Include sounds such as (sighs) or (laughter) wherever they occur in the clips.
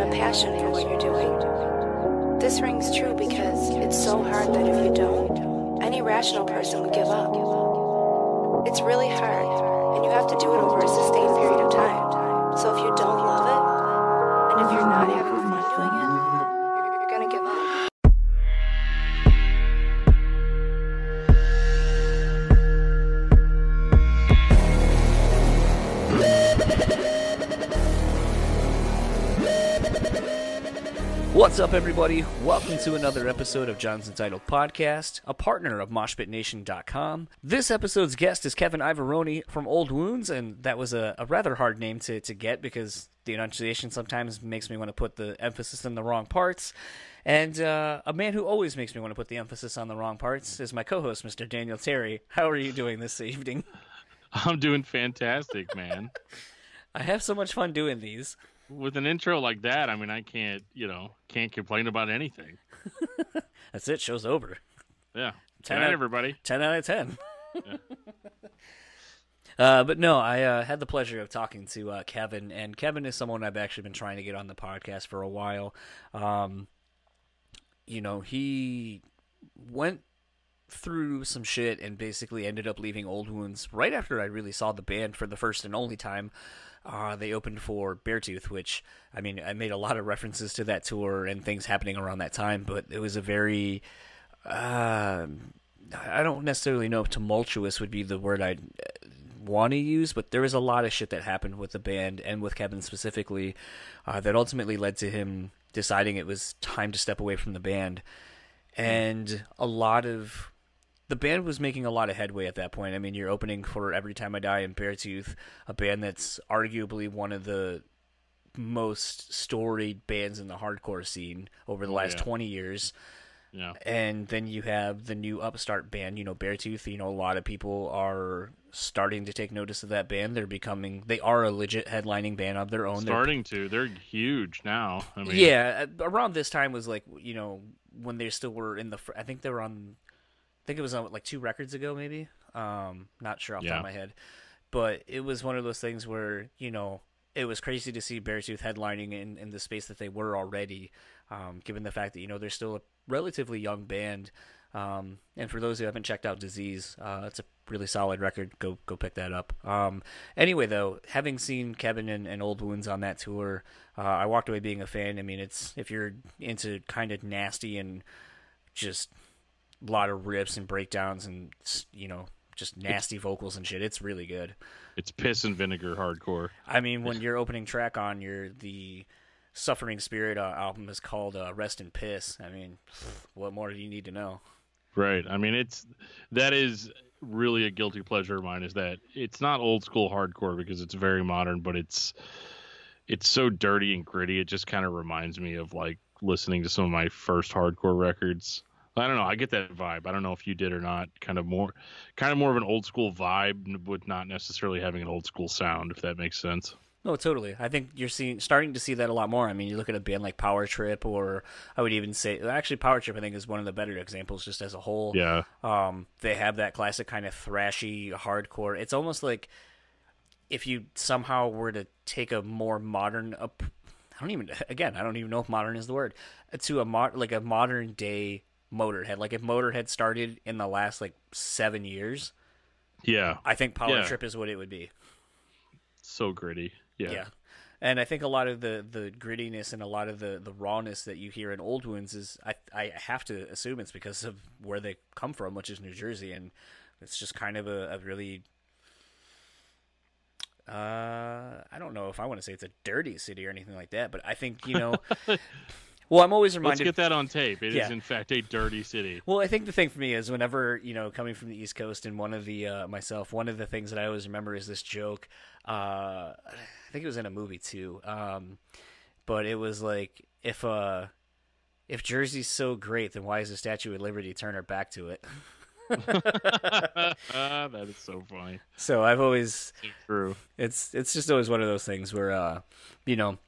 of passion for what you're doing. This rings true because it's so hard that if you don't, any rational person would give up. It's really hard, and you have to do it over a sustained period of time. So if you don't love it, and if you're not having fun doing it, What's up, everybody? Welcome to another episode of John's Entitled Podcast, a partner of MoshPitNation.com. This episode's guest is Kevin Iavaroni from Old Wounds, and that was a, a rather hard name to, to get because the enunciation sometimes makes me want to put the emphasis in the wrong parts. And uh, a man who always makes me want to put the emphasis on the wrong parts is my co host, Mr. Daniel Terry. How are you doing this evening? (laughs) I'm doing fantastic, man. (laughs) I have so much fun doing these. With an intro like that, I mean, I can't, you know, can't complain about anything. (laughs) That's it, show's over. Yeah. Ten Good night, out- everybody. 10 out of 10. (laughs) uh, but no, I uh, had the pleasure of talking to uh, Kevin, and Kevin is someone I've actually been trying to get on the podcast for a while. Um, you know, he went through some shit and basically ended up leaving Old Wounds right after I really saw the band for the first and only time. Uh, they opened for Beartooth, which I mean, I made a lot of references to that tour and things happening around that time, but it was a very um I don't necessarily know if tumultuous would be the word I'd want to use, but there was a lot of shit that happened with the band and with Kevin specifically uh, that ultimately led to him deciding it was time to step away from the band. And a lot of the band was making a lot of headway at that point. I mean, you're opening for Every Time I Die and Beartooth, a band that's arguably one of the most storied bands in the hardcore scene over the Oh, last yeah. 20 years Yeah. and then you have the new upstart band you know beartooth you know a lot of people are starting to take notice of that band they're becoming they are a legit headlining band of their own They're- Starting to. They're huge now. I mean, yeah uh, around this time was like you know when they still were in the i think they were on think it was on like two records ago maybe um not sure off the top of my head but it was one of those things where you know it was crazy to see Beartooth headlining in, in the space that they were already, um, given the fact that you know they're still a relatively young band. Um, and for those who haven't checked out Disease, uh, it's a really solid record. Go go pick that up. Um, anyway, though, having seen Kevin and, and Old Wounds on that tour, uh, I walked away being a fan. I mean, it's if you're into kind of nasty and just a lot of rips and breakdowns and you know just nasty vocals and shit, it's really good. It's piss and vinegar hardcore. I mean, when your opening track on your the Suffering Spirit uh, album is called uh, "Rest in Piss," I mean, what more do you need to know? Right. I mean, it's that is really a guilty pleasure of mine. Is that it's not old school hardcore because it's very modern, but it's it's so dirty and gritty. It just kind of reminds me of like listening to some of my first hardcore records. I don't know. I get that vibe. I don't know if you did or not. Kind of more, kind of more of an old school vibe with not necessarily having an old school sound. If that makes sense. No, totally. I think you're seeing starting to see that a lot more. I mean, you look at a band like Power Trip, or I would even say actually Power Trip. I think is one of the better examples just as a whole. Yeah. Um, they have that classic kind of thrashy hardcore. It's almost like if you somehow were to take a more modern up I don't even (laughs) again, I don't even know if modern is the word. To a mod like a modern day Motorhead. Like if Motorhead started in the last like 7 years, Yeah. I think Power Yeah. Trip is what it would be. So gritty. Yeah. Yeah. And I think a lot of the, the grittiness and a lot of the, the rawness that you hear in Old Wounds is I I have to assume it's because of where they come from, which is New Jersey, and it's just kind of a, a really uh I don't know if I want to say it's a dirty city or anything like that, but I think you know. (laughs) well, I'm always reminded. Let's get that on tape. It is Yeah. in fact a dirty city. Well, I think the thing for me is whenever you know coming from the East Coast and one of the uh, myself, one of the things that I always remember is this joke. Uh, I think it was in a movie too, um, but it was like if uh, if Jersey's so great, then why is the Statue of Liberty turn her back to it? (laughs) Ah, that is so funny. So I've always True. it's it's just always one of those things where uh, you know.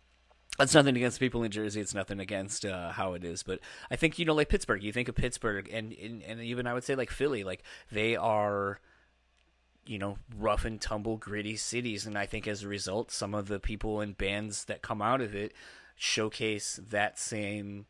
It's nothing against people in Jersey. It's nothing against uh, how it is, but I think you know, like Pittsburgh. You think of Pittsburgh, and, and and even I would say like Philly. Like they are you know, rough and tumble, gritty cities. And I think as a result, some of the people and bands that come out of it showcase that same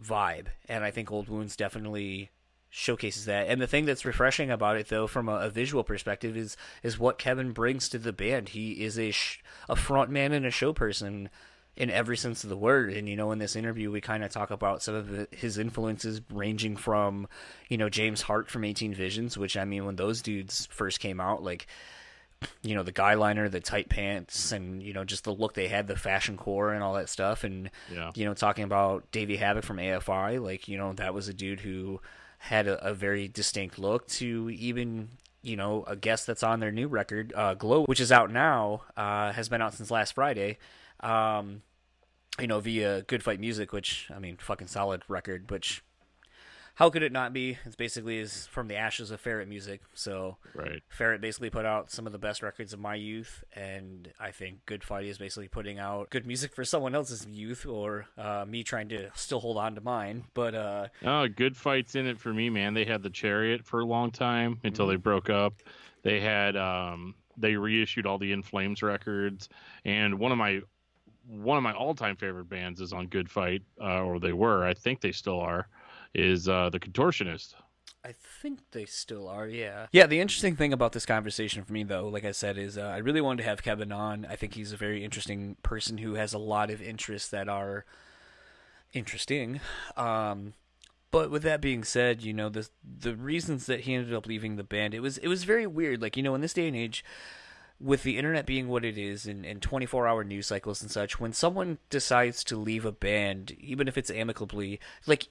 vibe. And I think Old Wounds definitely showcases that. And the thing that's refreshing about it, though, from a, a visual perspective, is is what Kevin brings to the band. He is a sh- a front man and a show person in every sense of the word. And you know, in this interview, we kind of talk about some of his influences, ranging from you know James Hart from Eighteen Visions, which I mean, when those dudes first came out, like you know the guy liner, the tight pants, and you know just the look they had, the fashion core, and all that stuff. And Yeah. you know, talking about Davey Havok from AFI, like you know that was a dude who had a, a very distinct look. To even you know a guest that's on their new record, uh, Glow, which is out now, uh, has been out since last Friday. Um, you know, via Good Fight Music, which I mean, fucking solid record. Which how could it not be? It's basically is from the ashes of Ferret Music. So Right. Ferret basically put out some of the best records of my youth, and I think Good Fight is basically putting out good music for someone else's youth, or uh, me trying to still hold on to mine. But uh, Oh, good fights in it for me, man. They had the Chariot for a long time until they broke up. They had um they reissued all the In Flames records, and one of my one of my all time favorite bands is on Good Fight, uh, or they were. I think they still are. Is uh, the Contortionist. I think they still are, yeah. Yeah, the interesting thing about this conversation for me, though, like I said, is uh, I really wanted to have Kevin on. I think he's a very interesting person who has a lot of interests that are interesting. Um, but with that being said, you know the the reasons that he ended up leaving the band, it was it was very weird. Like you know, in this day and age, with the internet being what it is and, and 24 hour news cycles and such, when someone decides to leave a band, even if it's amicably, like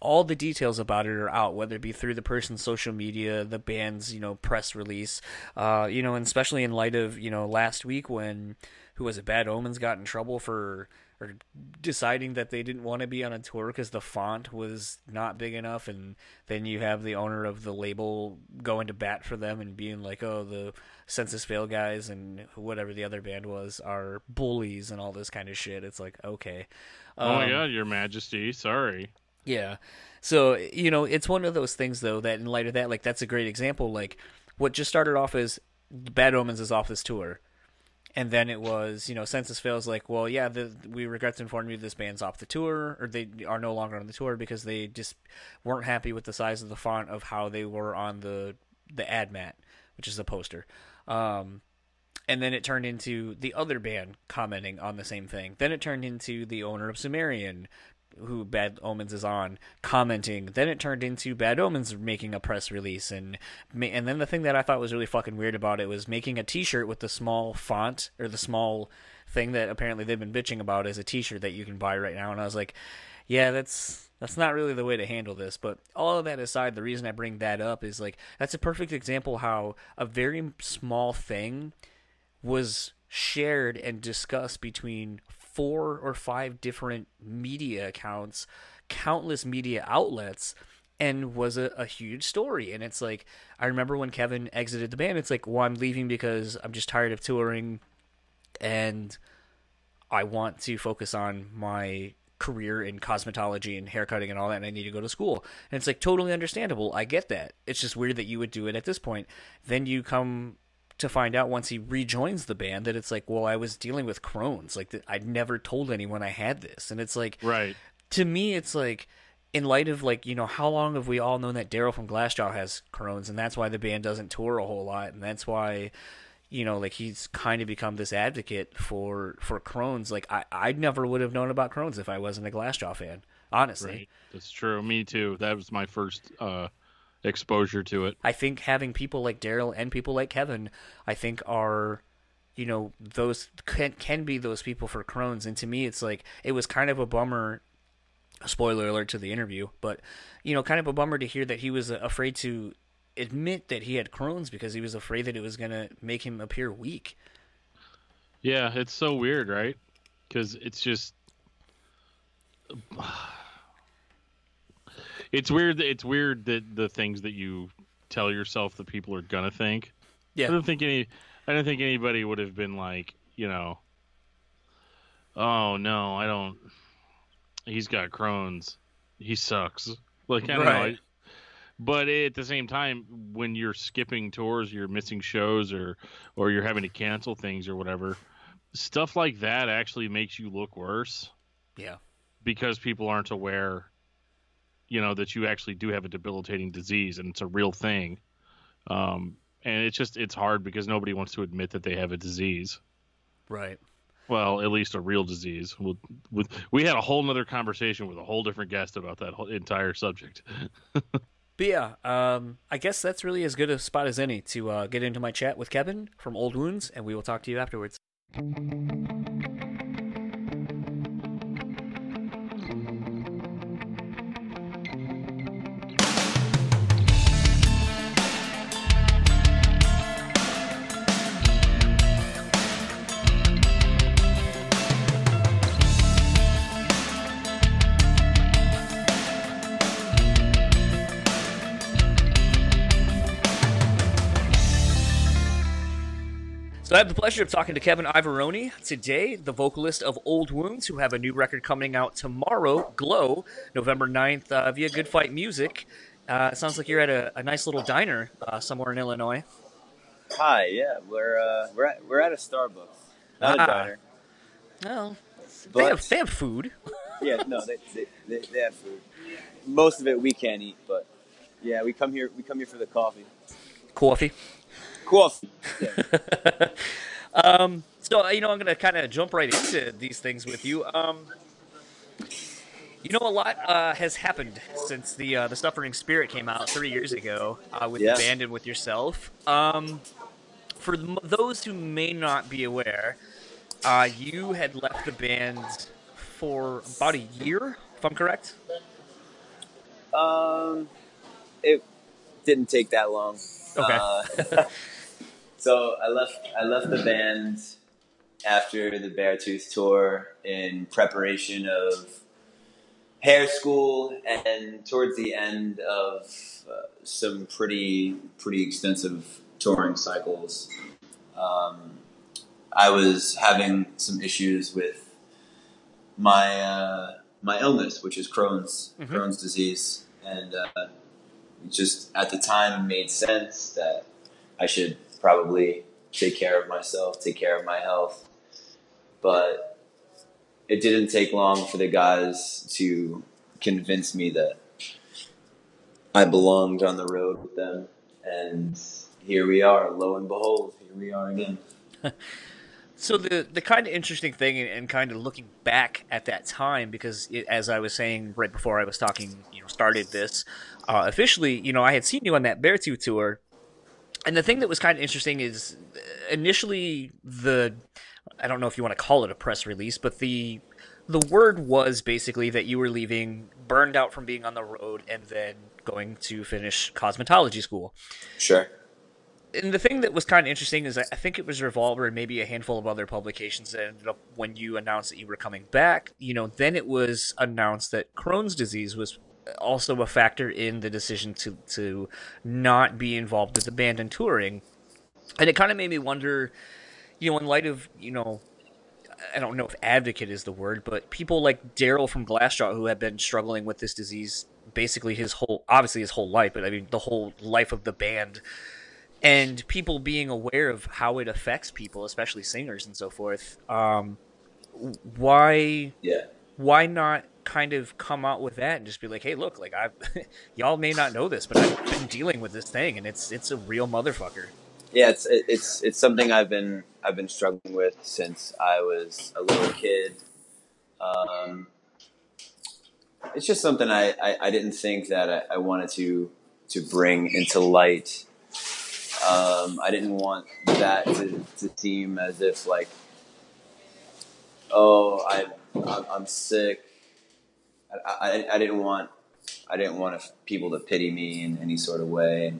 all the details about it are out, whether it be through the person's social media, the band's, you know, press release, uh, you know, and especially in light of, you know, last week when, who was it, Bad Omens got in trouble for, or deciding that they didn't want to be on a tour because the font was not big enough and then you have the owner of the label going to bat for them and being like oh the Senses Fail guys and whatever the other band was are bullies and all this kind of shit it's like okay oh my Um, God, Your Majesty. Sorry. yeah. So, you know, it's one of those things though that in light of that, like that's a great example. Like what just started off as Bad Omens is off this tour. And then it was, you know, Senses Fails like, well, yeah, the, we regret to inform you this band's off the tour, or they are no longer on the tour because they just weren't happy with the size of the font of how they were on the the ad mat, which is the poster. Um, and then it turned into the other band commenting on the same thing. Then it turned into the owner of Sumerian, who Bad Omens is on, commenting. Then it turned into Bad Omens making a press release, and and then the thing that I thought was really fucking weird about it was making a T-shirt with the small font or the small thing that apparently they've been bitching about as a T-shirt that you can buy right now. And I was like, yeah, that's that's not really the way to handle this. But all of that aside, the reason I bring that up is like that's a perfect example how a very small thing was shared and discussed between four or five different media accounts, countless media outlets, and was a, a huge story. And it's like, I remember when Kevin exited the band, it's like, well, I'm leaving because I'm just tired of touring and I want to focus on my career in cosmetology and haircutting and all that and I need to go to school. And it's like totally understandable. I get that. It's just weird that you would do it at this point. Then you come to find out once he rejoins the band that it's like, well, I was dealing with Crohn's. Like I'd never told anyone I had this. And it's like Right. to me it's like in light of like you know how long have we all known that Daryl from Glassjaw has Crohn's and that's why the band doesn't tour a whole lot and that's why you know like he's kind of become this advocate for for Crohn's like I I never would have known about Crohn's if I wasn't a Glassjaw fan honestly Right. That's true. Me too. That was my first uh, exposure to it. I think having people like Daryl and people like Kevin, I think are, you know, those can can be those people for Crohn's. And to me, it's like it was kind of a bummer. Spoiler alert to the interview, but you know, kind of a bummer to hear that he was afraid to admit that he had Crohn's because he was afraid that it was gonna make him appear weak. Yeah, it's so weird, right? Because it's just. It's weird. that- It's weird that the things that you tell yourself that people are gonna think. Yeah. I don't think any. I don't think anybody would have been like, you know. Oh no, I don't. He's got Crohn's. He sucks. Like I don't Right. know. But at the same time, when you're skipping tours, you're missing shows, or or you're having to cancel things or whatever. stuff like that actually makes you look worse Yeah. because people aren't aware, you know, that you actually do have a debilitating disease and it's a real thing. Um, and it's just it's hard because nobody wants to admit that they have a disease. Right. Well, at least a real disease. We'll, with, we had a whole nother conversation with a whole different guest about that whole entire subject. (laughs) But yeah, um, I guess that's really as good a spot as any to uh, get into my chat with Kevin from Old Wounds, and we will talk to you afterwards. So I have the pleasure of talking to Kevin Iavaroni today, the vocalist of Old Wounds, who have a new record coming out tomorrow, Glow, November 9th, uh, via Good Fight Music. Uh, it sounds like you're at a, a nice little diner uh, somewhere in Illinois. Hi, yeah, we're uh, we're at, we're at a Starbucks, not Ah. a diner. Well, they have, they have food. (laughs) yeah, no, they, they, they, they have food. Most of it we can't eat, but yeah, we come here we come here for the coffee. Coffee. Coffee. Yeah. (laughs) Um, so, you know, I'm going to kind of jump right into these things with you. Um, you know, a lot uh, has happened since the uh, the Suffering Spirit came out three years ago uh, with Yeah. the band and with yourself. Um, for th- those who may not be aware, uh, you had left the band for about a year, if I'm correct. Um, it didn't take that long. Okay. (laughs) So I left I left the band after the Beartooth tour in preparation of hair school and towards the end of uh, some pretty pretty extensive touring cycles. Um, I was having some issues with my uh, my illness, which is Crohn's Mhm. Crohn's disease, and uh, just at the time made sense that I should probably take care of myself, take care of my health. But it didn't take long for the guys to convince me that I belonged on the road with them, and here we are. Lo and behold, here we are again. (laughs) So the the kind of interesting thing, and, kind of looking back at that time, because it, as I was saying right before I was talking, you know, started this uh, officially. You know, I had seen you on that Bear Beartooth tour, and the thing that was kind of interesting is uh, initially the I don't know if you want to call it a press release, but the the word was basically that you were leaving, burned out from being on the road, and then going to finish cosmetology school Sure. and the thing that was kind of interesting is I I think it was Revolver and maybe a handful of other publications that ended up when you announced that you were coming back. You know, then it was announced that Crohn's disease was also a factor in the decision to to not be involved with the band and touring, and it kind of made me wonder, you know, in light of you know. I don't know if advocate is the word, but people like Daryl from Glassjaw who have been struggling with this disease basically his whole obviously his whole life, but I mean the whole life of the band and people being aware of how it affects people, especially singers and so forth. Um, why Yeah. why not kind of come out with that and just be like, hey, look, like I, (laughs) y'all may not know this, but I've been dealing with this thing, and it's it's a real motherfucker. Yeah, it's it's it's something I've been I've been struggling with since I was a little kid. Um, it's just something I, I, I didn't think that I, I wanted to to bring into light. Um, I didn't want that to, to seem as if like, oh, I I'm, I'm sick. I, I, I didn't want I didn't want people to pity me in any sort of way.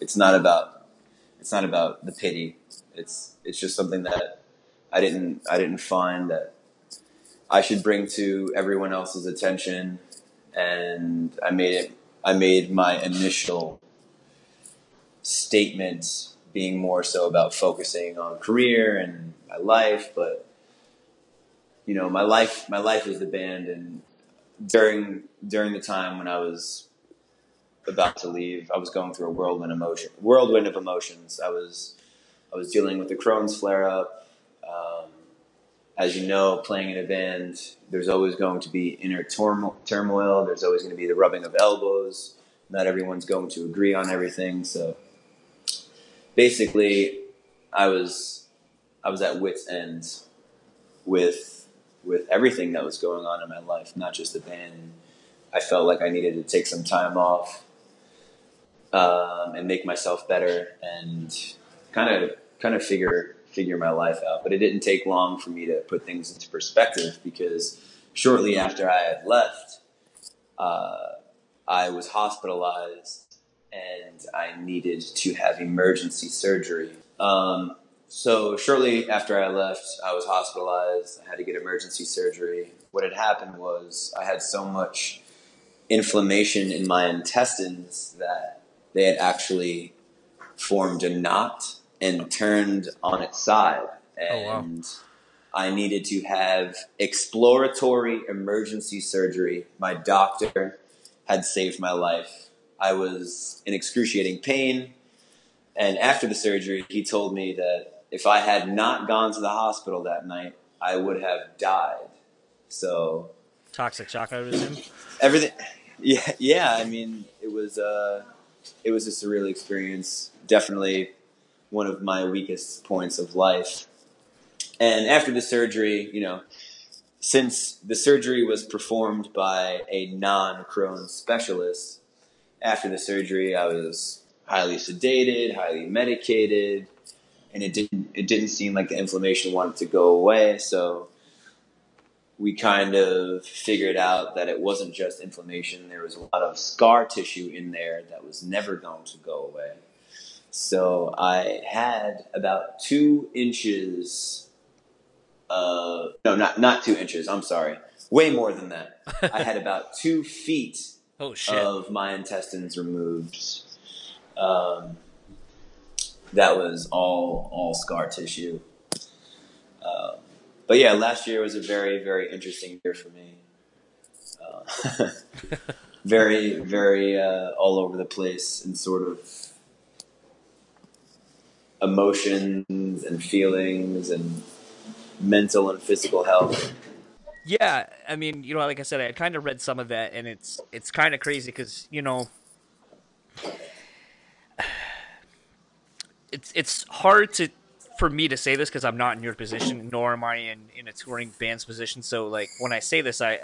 It's not about it's not about the pity. It's it's just something that I didn't I didn't find that I should bring to everyone else's attention, and I made it. I made my initial statement being more so about focusing on career and my life, but you know, my life my life is the band, and during during the time when I was about to leave, I was going through a whirlwind emotion, whirlwind of emotions. I was, I was dealing with the Crohn's flare up. Um, as you know, playing in a band, there's always going to be inner turmoil. There's always going to be the rubbing of elbows. Not everyone's going to agree on everything. So basically, I was I was at wit's end with with everything that was going on in my life, not just the band. I felt like I needed to take some time off um, and make myself better and kind of kind of figure figure my life out. But it didn't take long for me to put things into perspective because shortly after I had left, uh, I was hospitalized and I needed to have emergency surgery. Um, so shortly after I left, I was hospitalized. I had to get emergency surgery. What had happened was I had so much inflammation in my intestines that they had actually formed a knot and turned on its side. And oh, wow. I needed to have exploratory emergency surgery. My doctor had saved my life. I was in excruciating pain. And after the surgery, he told me that if I had not gone to the hospital that night, I would have died. So toxic shock, I would assume. Everything, (laughs) yeah, yeah. I mean, it was uh, it was a surreal experience. Definitely one of my weakest points of life. And after the surgery, you know, since the surgery was performed by a non Crohn's specialist, after the surgery, I was highly sedated, highly medicated, and it didn't it didn't seem like the inflammation wanted to go away. So we kind of figured out that it wasn't just inflammation. There was a lot of scar tissue in there that was never going to go away. So I had about two inches. Uh, no, not not two inches. I'm sorry, way more than that. (laughs) I had about two feet oh, of my intestines removed. Um, that was all all scar tissue. Um, but yeah, last year was a very very interesting year for me. Uh, (laughs) very very uh, all over the place and sort of emotions and feelings and mental and physical health. Yeah, I mean, you know, like I said, I kind of read some of that, and it's it's kind of crazy because you know, it's it's hard to for me to say this because I'm not in your position, nor am I in in a touring band's position. So, like, when I say this, I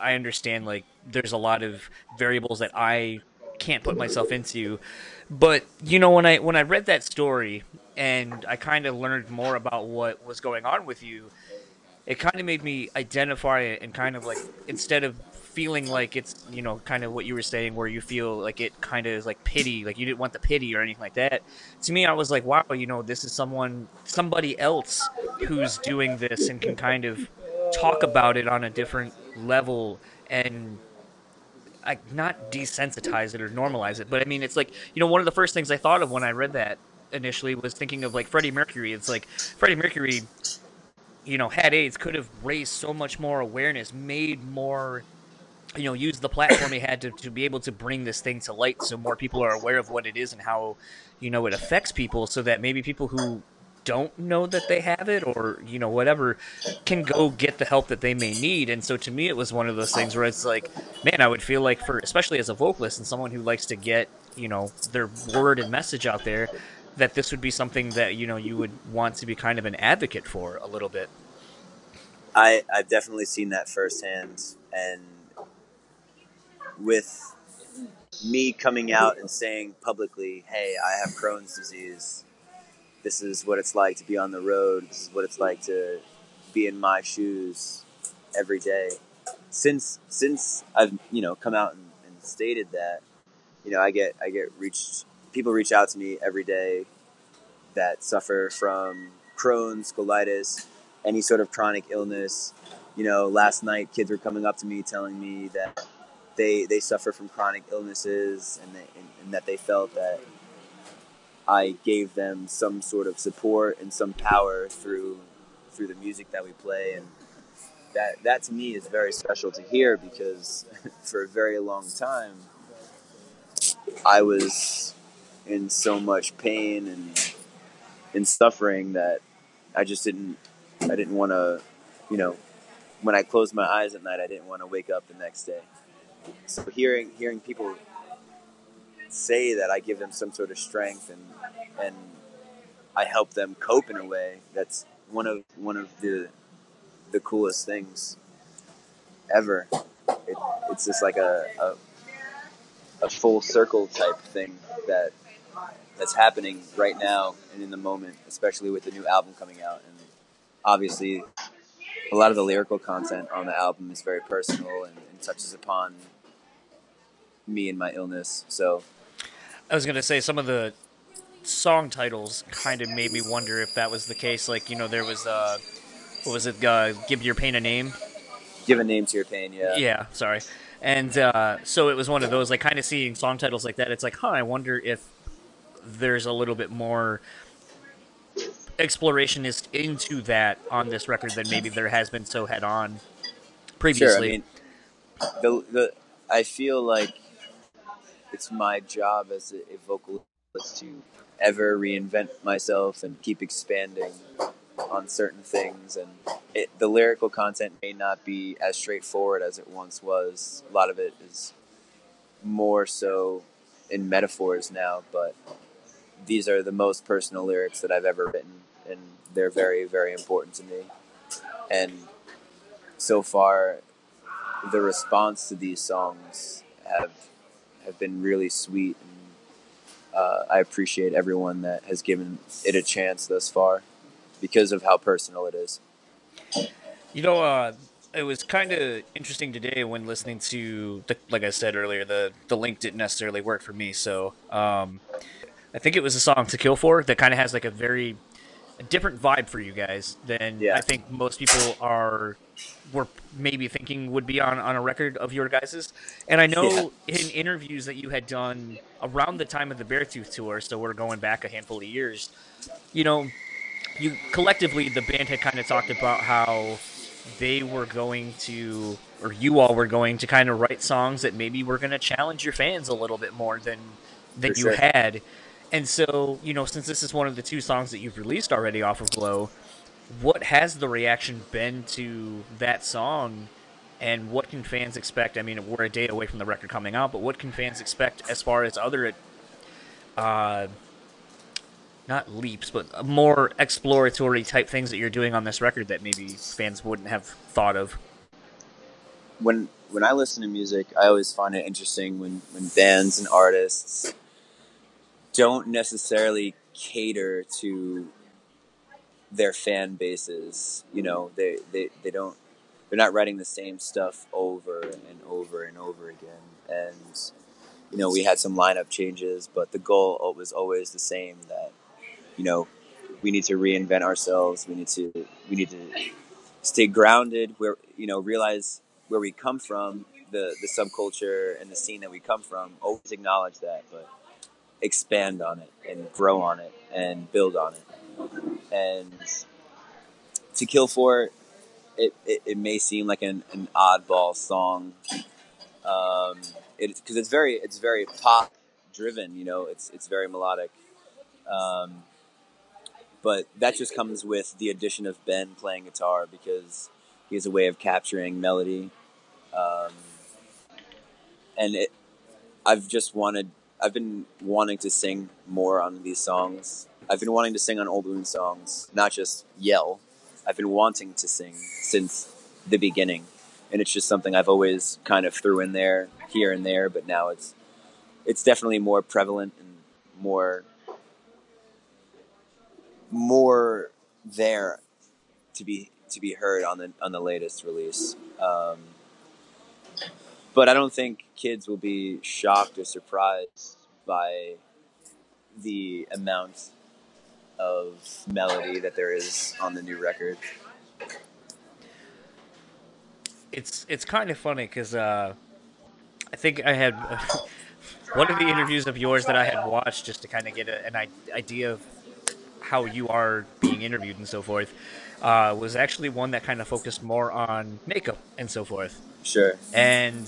I understand like there's a lot of variables that I can't put myself into. But you know, when I when I read that story and I kind of learned more about what was going on with you, it kind of made me identify it and kind of like instead of feeling like it's you know kind of what you were saying where you feel like it kind of is like pity like you didn't want the pity or anything like that to me i was like wow you know this is someone somebody else who's doing this and can kind of talk about it on a different level and like not desensitize it or normalize it, but I mean, it's like you know, one of the first things I thought of when I read that initially was thinking of like Freddie Mercury. It's like Freddie Mercury, you know, had AIDS, could have raised so much more awareness, made more, you know, use the platform he had to, to be able to bring this thing to light so more people are aware of what it is and how, you know, it affects people so that maybe people who don't know that they have it or you know whatever can go get the help that they may need. And so to me it was one of those things where it's like man i would feel like for especially as a vocalist and someone who likes to get you know their word and message out there that this would be something that you know you would want to be kind of an advocate for a little bit. I i've definitely seen that firsthand and with me coming out and saying publicly hey i have crohn's disease this is what it's like to be on the road. This is what it's like to be in my shoes every day. Since since I've you know come out and, and stated that, you know I get I get reached people reach out to me every day that suffer from Crohn's, colitis, any sort of chronic illness. You know, last night kids were coming up to me telling me that they they suffer from chronic illnesses and, they, and, and that they felt that I gave them some sort of support and some power through through the music that we play and that that to me is very special to hear because (laughs) for a very long time I was in so much pain and in suffering that I just didn't I didn't want to you know, when I closed my eyes at night, I didn't want to wake up the next day. So hearing hearing people say that I give them some sort of strength and and I help them cope in a way that's one of one of the the coolest things ever. It, it's just like a, a a full circle type thing that that's happening right now and in the moment, especially with the new album coming out. And obviously, a lot of the lyrical content on the album is very personal and, and touches upon me and my illness. So I was gonna say some of the song titles kind of made me wonder if that was the case. Like, you know, there was uh, what was it? Uh, Give your pain a name. give a name to your pain, yeah. Yeah, sorry. And uh, so it was one of those, like, kind of seeing song titles like that. It's like, huh, I wonder if there's a little bit more exploration is into that on this record than maybe there has been so head on previously. Sure. I mean, the the I feel like it's my job as a, vocalist to ever reinvent myself and keep expanding on certain things. And it, the lyrical content may not be as straightforward as it once was. A lot of it is more so in metaphors now, but these are the most personal lyrics that I've ever written, and they're very, very important to me. And so far, the response to these songs have have been really sweet, and uh, I appreciate everyone that has given it a chance thus far because of how personal it is. You know, uh, it was kind of interesting today when listening to, the, like I said earlier, the the link didn't necessarily work for me. So um, I think it was a song "To Kill For" that kind of has like a very a different vibe for you guys than Yeah. I think most people are were maybe thinking would be on, on a record of your guys's. And I know in interviews that you had done around the time of the Beartooth tour, so we're going back a handful of years, you know, you collectively the band had kind of talked about how they were going to or you all were going to kind of write songs that maybe were going to challenge your fans a little bit more than than you sure. had. And so, you know, since this is one of the two songs that you've released already off of Glow, what has the reaction been to that song and what can fans expect? I mean, we're a day away from the record coming out, but what can fans expect as far as other uh not leaps, but more exploratory type things that you're doing on this record that maybe fans wouldn't have thought of. when when I listen to music, I always find it interesting when, when bands and artists don't necessarily cater to their fan bases. You know, they, they, they don't they're not writing the same stuff over and over and over again. And you know, we had some lineup changes, but the goal was always the same that, you know, we need to reinvent ourselves. We need to we need to stay grounded where you know, realize where we come from, the the subculture and the scene that we come from, always acknowledge that, but expand on it and grow on it and build on it. And to kill for it, it, it, it may seem like an, an oddball song, um, because it's very it's very pop driven. You know, it's it's very melodic. Um, but that just comes with the addition of Ben playing guitar because he has a way of capturing melody. Um, and it, I've just wanted, I've been wanting to sing more on these songs. I've been wanting to sing on Old Wound songs, not just yell. I've been wanting to sing since the beginning, and it's just something I've always kind of threw in there here and there. But now it's, it's definitely more prevalent and more, more there to be to be heard on the on the latest release. Um, but I don't think kids will be shocked or surprised by the amount of melody that there is on the new record. It's it's kind of funny because uh, I think I had (laughs) one of the interviews of yours that I had watched just to kind of get a, an idea of how you are being interviewed and so forth. Uh, was actually one that kind of focused more on makeup and so forth. Sure. And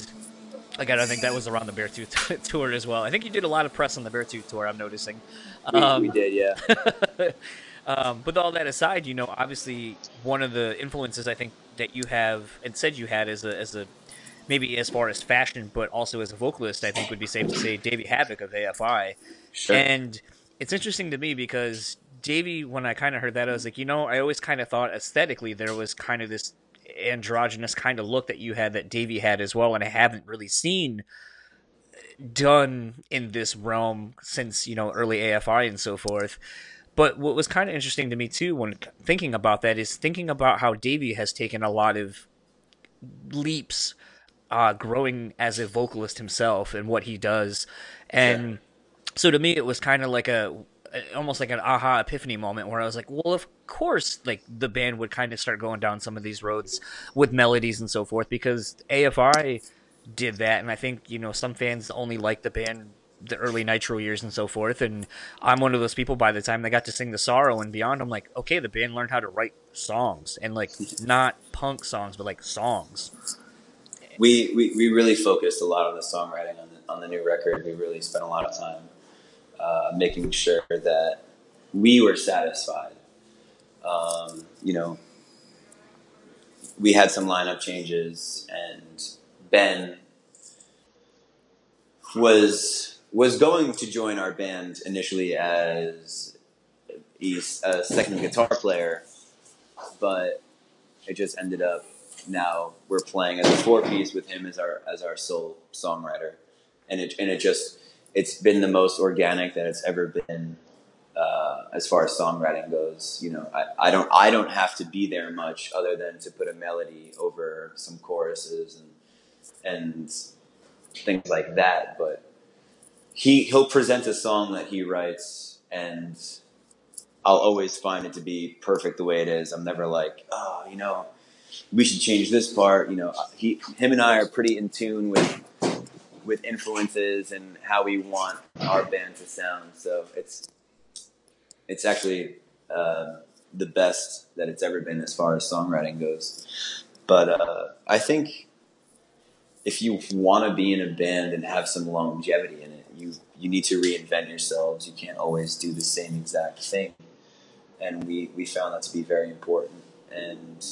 again, I think that was around the Bear Beartooth (laughs) tour as well. I think you did a lot of press on the Beartooth tour. I'm noticing. We, Um, we did, yeah. (laughs) um, but all that aside, you know, obviously one of the influences I think that you have and said you had as a as a maybe as far as fashion, but also as a vocalist, I think would be safe to say Davey Havok of AFI. Sure. And it's interesting to me because Davey, when I kind of heard that, I was like, you know, I always kind of thought aesthetically there was kind of this androgynous kind of look that you had that Davey had as well, and I haven't really seen done in this realm since you know early AFI and so forth. But what was kind of interesting to me too when thinking about that is thinking about how Davey has taken a lot of leaps uh, growing as a vocalist himself and what he does. And yeah. so to me, it was kind of like a almost like an aha epiphany moment where I was like, well, of course, like the band would kind of start going down some of these roads with melodies and so forth because AFI did that, and I think you know some fans only like the band the early Nitro years and so forth. And I'm one of those people. By the time they got to sing the Sorrow and Beyond, I'm like, okay, the band learned how to write songs and like not punk songs, but like songs we, we, we really focused a lot on the songwriting on the, on the new record. We really spent a lot of time uh, making sure that we were satisfied. Um, you know, we had some lineup changes, and Ben was was going to join our band initially as a second guitar player, but it just ended up now we're playing as a four piece with him as our as our sole songwriter, and it and it just it's been the most organic that it's ever been uh, as far as songwriting goes. You know, I, I don't I don't have to be there much other than to put a melody over some choruses and and things like that. But he he'll present a song that he writes and I'll always find it to be perfect the way it is. I'm never like, oh, you know, we should change this part. You know, he, him and I are pretty in tune with with influences and how we want our band to sound. So it's it's actually uh, the best that it's ever been as far as songwriting goes. But uh, I think if you want to be in a band and have some longevity in it, you you need to reinvent yourselves. You can't always do the same exact thing. And we, we found that to be very important. And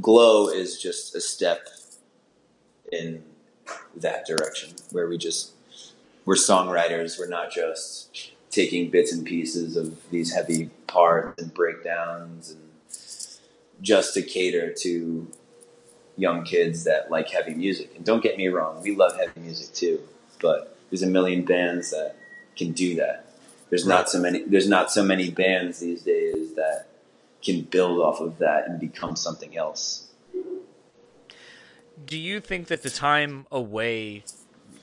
Glow is just a step in that direction where we just we're songwriters. We're not just taking bits and pieces of these heavy parts and breakdowns and just to cater to young kids that like heavy music. And don't get me wrong, we love heavy music too, but there's a million bands that can do that. There's right. not so many there's not so many bands these days that can build off of that and become something else. Do you think that the time away,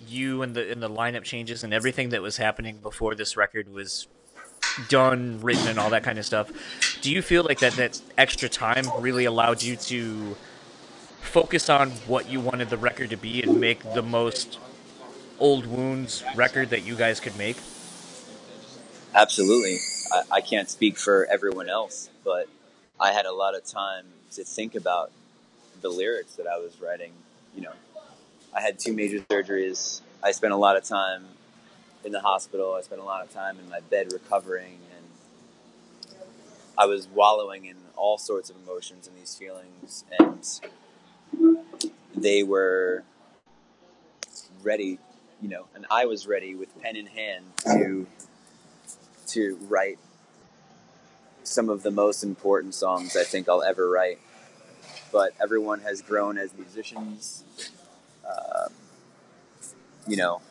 you and the and the lineup changes and everything that was happening before this record was done, written, and all that kind of stuff, do you feel like that that extra time really allowed you to focus on what you wanted the record to be and make the most old wounds record that you guys could make? Absolutely. I, I can't speak for everyone else, but I had a lot of time to think about the lyrics that I was writing. You know, I had two major surgeries. I spent a lot of time in the hospital. I spent a lot of time in my bed recovering, and I was wallowing in all sorts of emotions and these feelings, and they were ready, you know, and I was ready with pen in hand to to write some of the most important songs I think I'll ever write. But everyone has grown as musicians. Um, you know,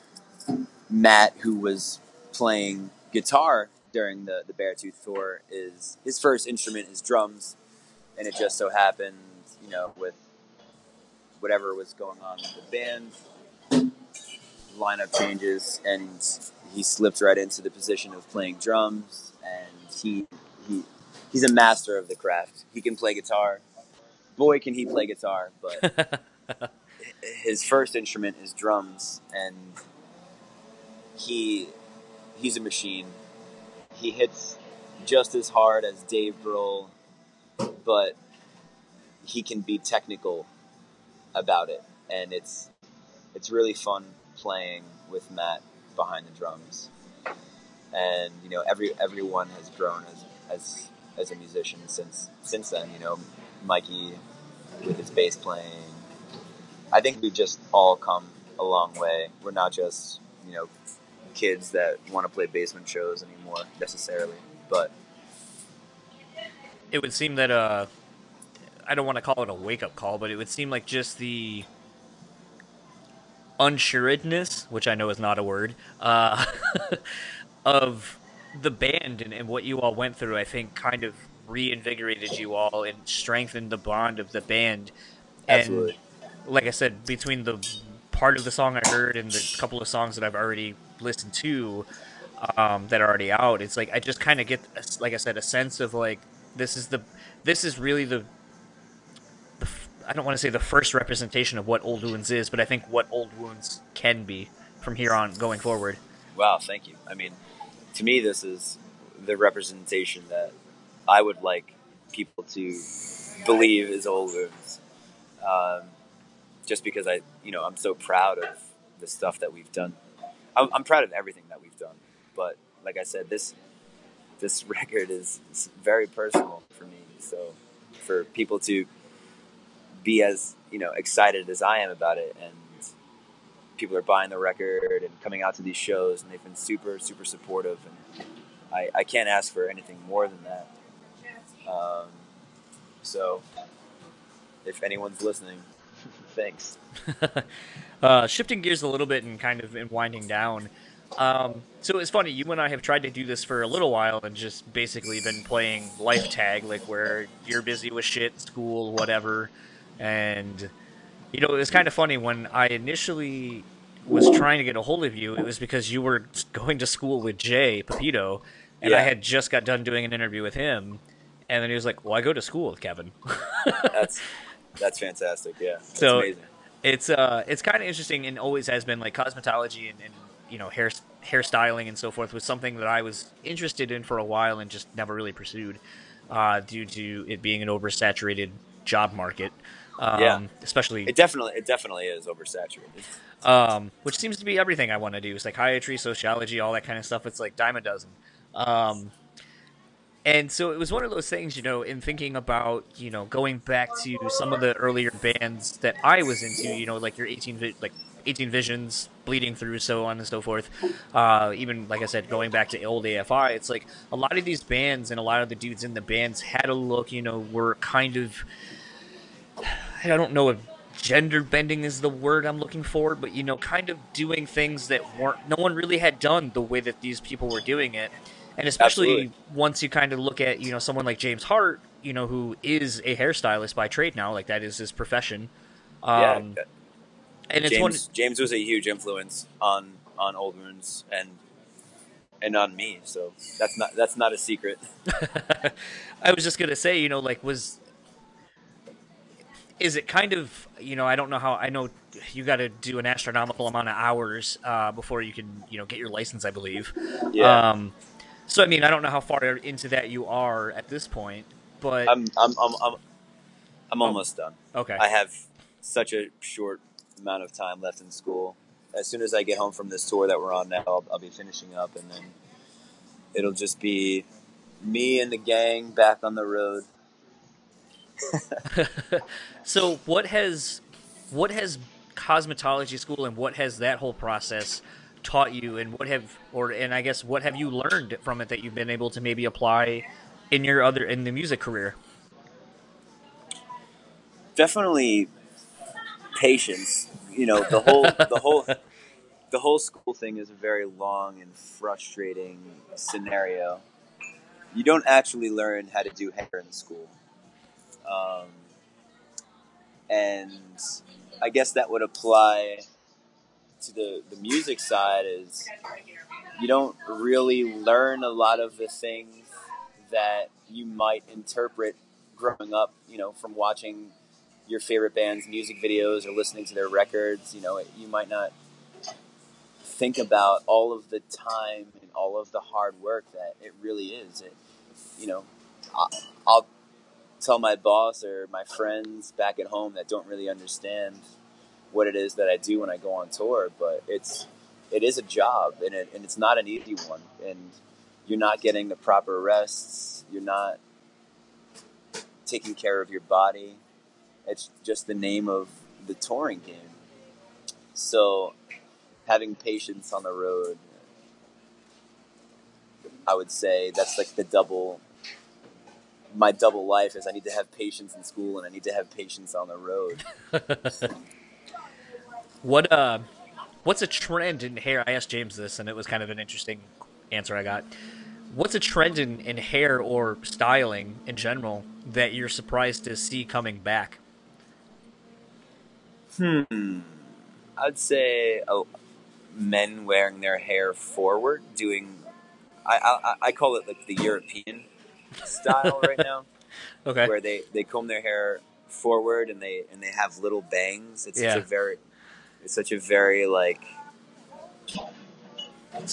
Matt, who was playing guitar during the the Beartooth tour, is his first instrument is drums, and it just so happened, you know, with whatever was going on with the band, lineup changes, and he slipped right into the position of playing drums, and he he he's a master of the craft. He can play guitar. Boy, can he play guitar! But (laughs) his first instrument is drums, and he he's a machine. He hits just as hard as Dave Grohl, but he can be technical about it, and it's it's really fun playing with Matt behind the drums. And you know, every everyone has grown as as as a musician since since then. You know, Mikey with his bass playing. I think we've just all come a long way. We're not just you know kids that want to play basement shows anymore necessarily, but it would seem that uh, I don't want to call it a wake up call, but it would seem like just the unsuredness, which I know is not a word, uh, (laughs) of the band and, and what you all went through. I think kind of reinvigorated you all and strengthened the bond of the band. Absolutely. And like I said, between the part of the song I heard and the couple of songs that I've already listened to um, that are already out, it's like I just kind of get, like I said, a sense of like this is the this is really the, the I don't want to say the first representation of what Old Wounds is, but I think what Old Wounds can be from here on going forward. Wow, thank you. I mean, to me, this is the representation that I would like people to believe is Old. Um, just because I, you know, I'm so proud of the stuff that we've done. I'm, I'm proud of everything that we've done, but like I said, this this (laughs) record is, is very personal for me. So for people to be as you know excited as I am about it, and people are buying the record and coming out to these shows, and they've been super super supportive, and I, I can't ask for anything more than that. Um, so if anyone's listening, thanks. (laughs) uh, shifting gears a little bit and kind of in winding down. Um, so it's funny, you and I have tried to do this for a little while and just basically been playing life tag, like where you're busy with shit, school, whatever. And, you know, it was kind of funny when I initially was trying to get a hold of you, it was because you were going to school with Jay Pepito, and Yeah. I had just got done doing an interview with him. And then he was like, "Well, I go to school with Kevin." (laughs) That's that's fantastic. Yeah, that's So- amazing. it's uh it's kind of interesting and always has been like cosmetology and, and you know hair hairstyling and so forth was something that I was interested in for a while and just never really pursued uh, due to it being an oversaturated job market. Um, Yeah. especially It definitely it definitely is oversaturated. um, which seems to be everything I want to do. Psychiatry, sociology, all that kind of stuff. It's like dime a dozen. Um, and so it was one of those things, you know, in thinking about, you know, going back to some of the earlier bands that I was into, you know, like your 18, Vi- like 18 Visions, Bleeding Through, so on and so forth. Uh, even, like I said, going back to old AFI, it's like a lot of these bands and a lot of the dudes in the bands had a look, you know, were kind of (sighs) I don't know if gender bending is the word I'm looking for, but you know, kind of doing things that weren't no one really had done the way that these people were doing it. And especially Absolutely. once you kind of look at, you know, someone like James Hart, you know, who is a hairstylist by trade now, like that is his profession. Um, yeah, and it's one James James was a huge influence on on Old Wounds and and on me. So that's not that's not a secret. (laughs) I was just gonna say, you know, like was is it kind of you know I don't know how I know you got to do an astronomical amount of hours uh, before you can you know get your license, I believe. Yeah. Um, so I mean, I don't know how far into that you are at this point, but I'm I'm I'm I'm, I'm oh, almost done. okay, I have such a short amount of time left in school. As soon as I get home from this tour that we're on now, I'll, I'll be finishing up, and then it'll just be me and the gang back on the road. (laughs) (laughs) so what has what has cosmetology school and what has that whole process taught you and what have or and I guess what have you learned from it that you've been able to maybe apply in your other in the music career? definitely patience. You know, the whole the whole the whole school thing is a very long and frustrating scenario. You don't actually learn how to do hair in school, um, and I guess that would apply to the the music side. Is you don't really learn a lot of the things that you might interpret growing up. You know, from watching your favorite band's music videos or listening to their records, you know, it, you might not think about all of the time and all of the hard work that it really is. It, you know, I, I'll tell my boss or my friends back at home that don't really understand what it is that I do when I go on tour, but it's it is a job and it, and it's not an easy one and you're not getting the proper rests, you're not taking care of your body It's just the name of the touring game. So, having patience on the road, I would say that's like the double. My double life is I need to have patience in school and I need to have patience on the road. (laughs) What uh, what's a trend in hair? I asked James this, and it was kind of an interesting answer I got. What's a trend in, in hair or styling in general that you're surprised to see coming back? Hmm. I'd say uh, men wearing their hair forward, doing. I, I I call it like the European style right now, (laughs) Okay. where they, they comb their hair forward and they and they have little bangs. It's Yeah. such a very, it's such a very like I'm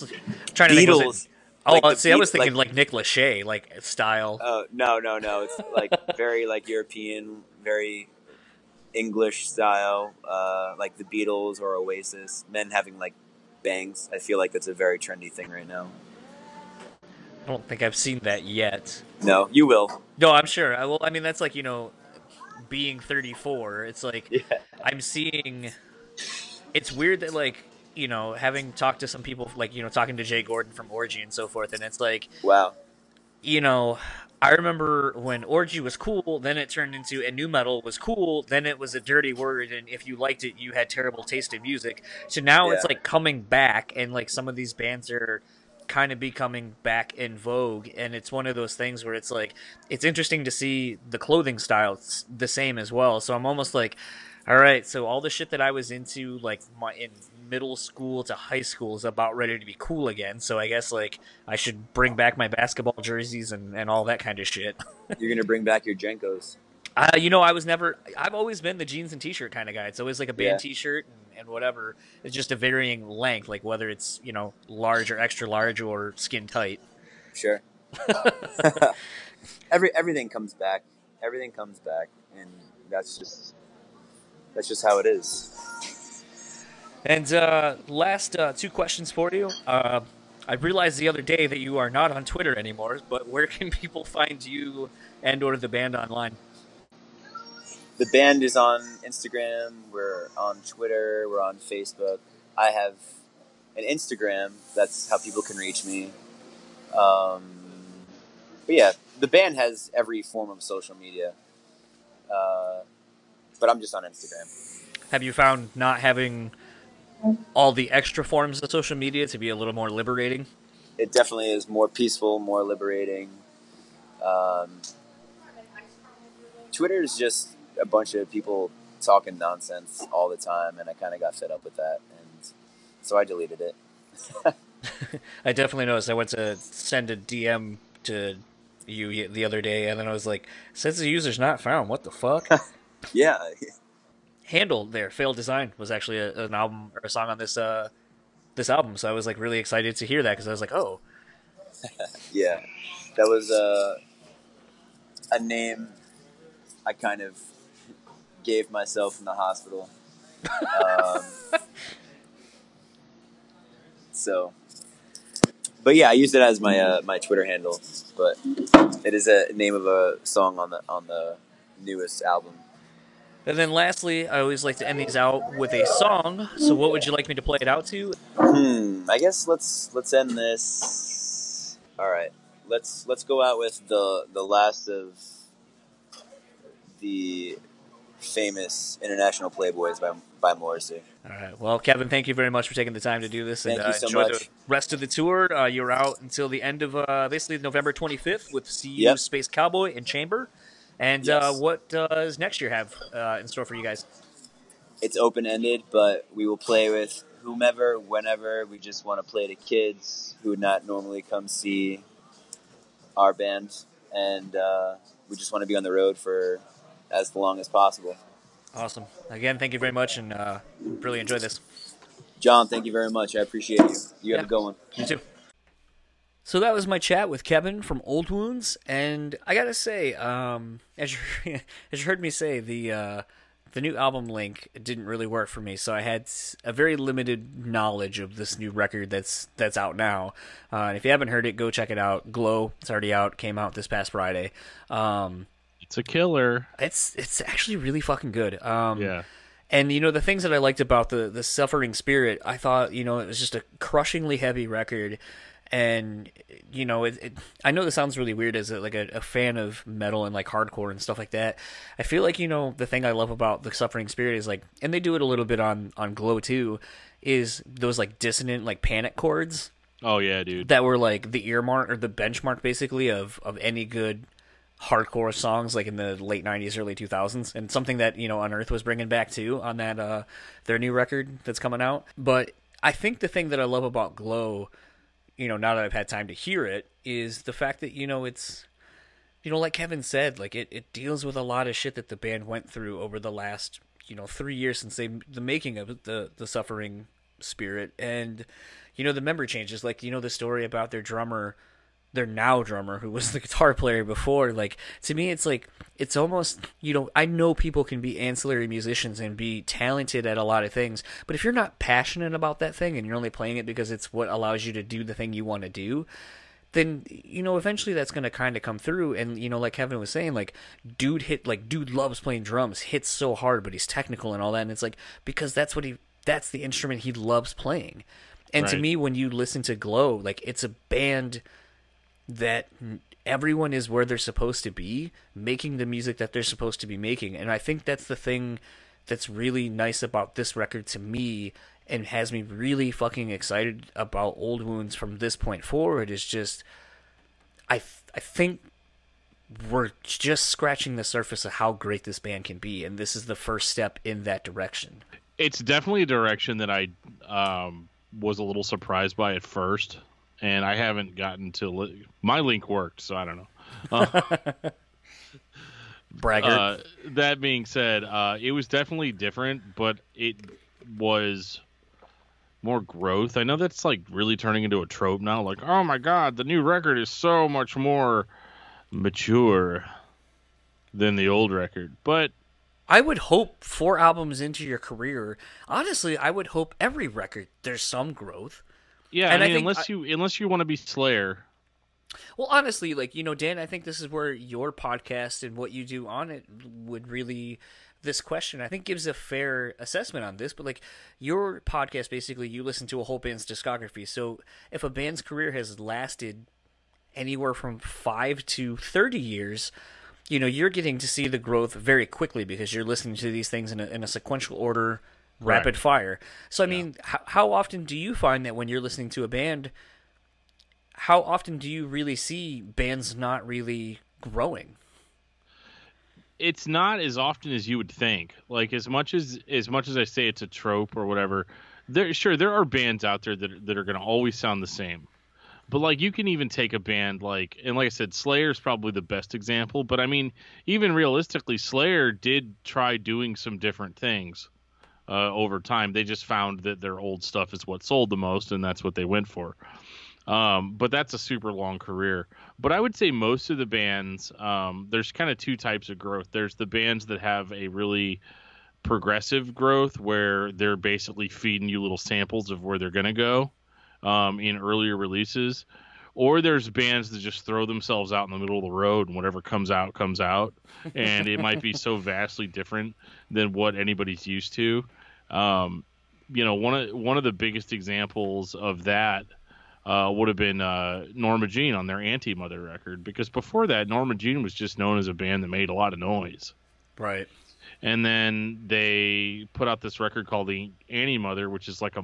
trying to think. Beatles. oh, like see, I was thinking like- like, Nick Lachey, like style. Oh no no no! It's like very like European, very English style, uh, like the Beatles or Oasis. Men having like bangs. I feel like that's a very trendy thing right now. I don't think I've seen that yet. No, you will. No, I'm sure. I, will. I mean, that's like you know, being 34. It's like (laughs) Yeah. I'm seeing. It's weird that like you know, having talked to some people, like you know, talking to Jay Gordon from Orgy and so forth, and it's like Wow. you know, I remember when Orgy was cool, then it turned into and nu metal was cool, then it was a dirty word, and if you liked it, you had terrible taste in music. So now it's like coming back, and like some of these bands are kind of becoming back in vogue, and it's one of those things where it's like it's interesting to see the clothing style the same as well. So I'm almost like, all right, so all the shit that I was into like my in middle school to high school is about ready to be cool again. So I guess like I should bring back my basketball jerseys and, and all that kind of shit. (laughs) You're gonna bring back your JNCOs. Uh, you know, I was never. I've always been the jeans and t-shirt kind of guy. It's always like a band Yeah. t-shirt and, and whatever. It's just a varying length, like whether it's you know large or extra large or skin tight. Sure. (laughs) (laughs) Every everything comes back. Everything comes back, and that's just that's just how it is. And uh, last uh, two questions for you. Uh, I realized the other day that you are not on Twitter anymore, but where can (laughs) people find you and or the band online? The band is on Instagram. We're on Twitter. We're on Facebook. I have an Instagram. That's how people can reach me. Um, but yeah, the band has every form of social media. Uh, but I'm just on Instagram. Have you found not having all the extra forms of social media to be a little more liberating? It definitely is more peaceful, more liberating. Um, Twitter is just a bunch of people talking nonsense all the time, and I kind of got fed up with that, and so I deleted it. (laughs) I definitely noticed. I went to send a DM to you the other day, and then I was like, "Says the user's not found. What the fuck?" (laughs) Yeah, Handle there, failed design was actually a, an album or a song on this uh this album. So I was like really excited to hear that because I was like, "Oh, (laughs) yeah, that was uh, a name I kind of gave myself in the hospital. Um, (laughs) so, but yeah, I used it as my uh, my Twitter handle. But it is a name of a song on the on the newest album. And then lastly, I always like to end these out with a song. So what would you like me to play it out to? Hmm. I guess let's let's end this. All right. Let's let's go out with the the last of the famous international playboys by by Morrissey. All right. Well, Kevin, thank you very much for taking the time to do this. Thank and, you uh, so enjoy the much. rest of the tour. Uh, you're out until the end of uh, basically November 25th with CU Yep. Space Cowboy and Chamber. And uh, what does next year have uh, in store for you guys? It's open ended, but we will play with whomever, whenever. We just want to play to kids who would not normally come see our band, and uh, we just want to be on the road for as long as possible. Awesome. Again, thank you very much, and uh, really enjoyed this. John, thank you very much. I appreciate you. You have Yeah. a good one. You too. So that was my chat with Kevin from Old Wounds, and I gotta say, um, as you (laughs) as you heard me say, the uh, the new album link didn't really work for me, so I had a very limited knowledge of this new record that's that's out now. Uh, and if you haven't heard it, go check it out. Glow, it's already out, came out this past Friday. Um, It's a killer. It's it's actually really fucking good. Um, Yeah. And you know the things that I liked about the the suffering spirit, I thought you know it was just a crushingly heavy record, and you know it. it I know this sounds really weird as a, like a, a fan of metal and like hardcore and stuff like that. I feel like you know the thing I love about the suffering spirit is like, and they do it a little bit on on Glow too, is those like dissonant like panic chords Oh yeah, dude. that were like the earmark or the benchmark basically of of any good hardcore songs like in the late 90s early 2000s and something that you know unearth was bringing back too on that uh their new record that's coming out but i think the thing that i love about glow you know now that i've had time to hear it is the fact that you know it's you know like kevin said like it, it deals with a lot of shit that the band went through over the last you know three years since they the making of the the suffering spirit. And you know the member changes like you know the story about their drummer their now drummer who was (laughs) the guitar player before like to me it's like it's almost you know i know people can be ancillary musicians and be talented at a lot of things but if you're not passionate about that thing and you're only playing it because it's what allows you to do the thing you want to do then you know eventually that's going to kind of come through. And you know like kevin was saying like dude hit like dude loves playing drums hits so hard but he's technical and all that and it's like because that's what he that's the instrument he loves playing. And to me when you listen to glow like it's a band that everyone is where they're supposed to be, making the music that they're supposed to be making. And I think that's the thing that's really nice about this record to me and has me really fucking excited about Old Wounds from this point forward is just I th- I think we're just scratching the surface of how great this band can be and this is the first step in that direction. It's definitely a direction that I um, was a little surprised by at first, and I haven't gotten to li- my link worked, so I don't know. (laughs) Braggart. Uh, that being said, uh, it was definitely different, but it was more growth. I know that's like really turning into a trope now. Like, oh my god, the new record is so much more mature than the old record. But I would hope four albums into your career, honestly, I would hope every record there's some growth. Yeah, And I I mean, think unless I- you unless you want to be Slayer, Well, honestly, like, you know, Dan, I think this is where your podcast and what you do on it would really this question I think gives a fair assessment on this, but like your podcast basically you listen to a whole band's discography. So if a band's career has lasted anywhere from 5 to 30 years, you know, you're getting to see the growth very quickly because you're listening to these things in a, in a sequential order, rapid fire. So, I mean, how, how often do you find that when you're listening to a band, how often do you really see bands not really growing? it's not as often as you would think. Like as much as as much as I say it's a trope or whatever, there sure there are bands out there that that are going to always sound the same. But like you can even take a band like and like I said, Slayer is probably the best example. But I mean, even realistically, Slayer did try doing some different things uh, over time. They just found that their old stuff is what sold the most, and that's what they went for. Um, but that's a super long career. But I would say most of the bands, um, there's kind of two types of growth. There's the bands that have a really progressive growth where they're basically feeding you little samples of where they're going to go um, in earlier releases. Or there's bands that just throw themselves out in the middle of the road and whatever comes out, comes out. And it might be so (laughs) vastly different than what anybody's used to. Um, you know, one of one of the biggest examples of that uh, would have been uh, Norma Jean on their Anti Mother record because before that, Norma Jean was just known as a band that made a lot of noise. Right. And then they put out this record called the Anti Mother, which is like a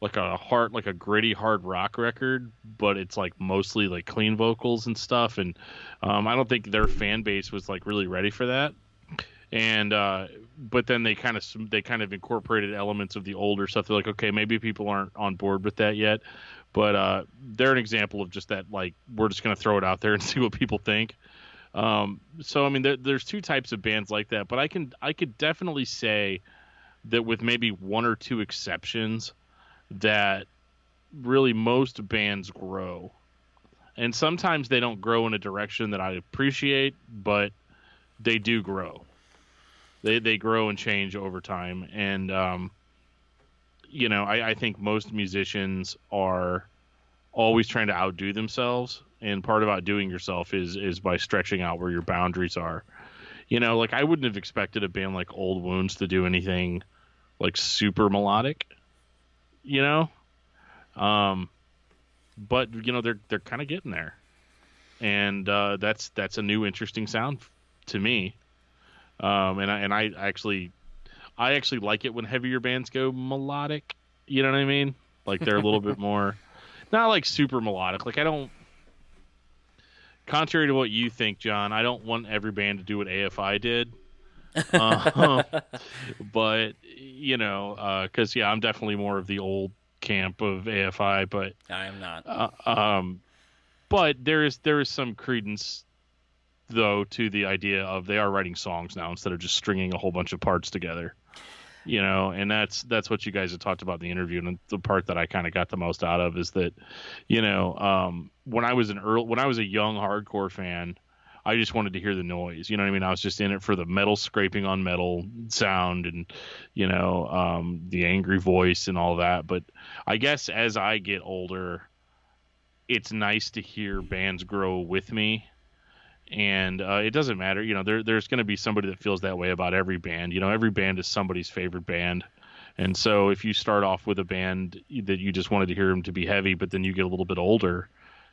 like a hard, like a gritty hard rock record, but it's like mostly like clean vocals and stuff. And um, I don't think their fan base was like really ready for that. And uh, but then they kind of they kind of incorporated elements of the older stuff. They're like, okay, maybe people aren't on board with that yet, but uh, they're an example of just that. Like, we're just gonna throw it out there and (laughs) see what people think. Um, so I mean, there, there's two types of bands like that, but I can I could definitely say that with maybe one or two exceptions, that really most bands grow, and sometimes they don't grow in a direction that I appreciate, but they do grow. They they grow and change over time, and um, you know I, I think most musicians are always trying to outdo themselves and part of outdoing yourself is is by stretching out where your boundaries are. You know, like I wouldn't have expected a band like Old Wounds to do anything like super melodic. You know, um, but you know they're they're kind of getting there, and uh, that's that's a new interesting sound to me. Um, and I and I actually I actually like it when heavier bands go melodic. You know what I mean? Like they're a little bit (laughs) more, not like super melodic. Like I don't. Contrary to what you think, John, I don't want every band to do what AFI did. uh, (laughs) but you know, because uh, yeah, I'm definitely more of the old camp of AFI, but I am not. Uh, um, but there is there is some credence though to the idea of they are writing songs now instead of just stringing a whole bunch of parts together you know? And that's that's what you guys have talked about in the interview. And the part that i kind of got the most out of is that you know um, when i was an early when i was a young hardcore fan i just wanted to hear the noise. You know what i mean? I was just in it for the metal scraping on metal sound and you know um, the angry voice and all that. But i guess as i get older it's nice to hear bands grow with me and uh, it doesn't matter. You know, there, there's going to be somebody that feels that way about every band. You know, every band is somebody's favorite band, and so if you start off with a band that you just wanted to hear them to be heavy, but then you get a little bit older,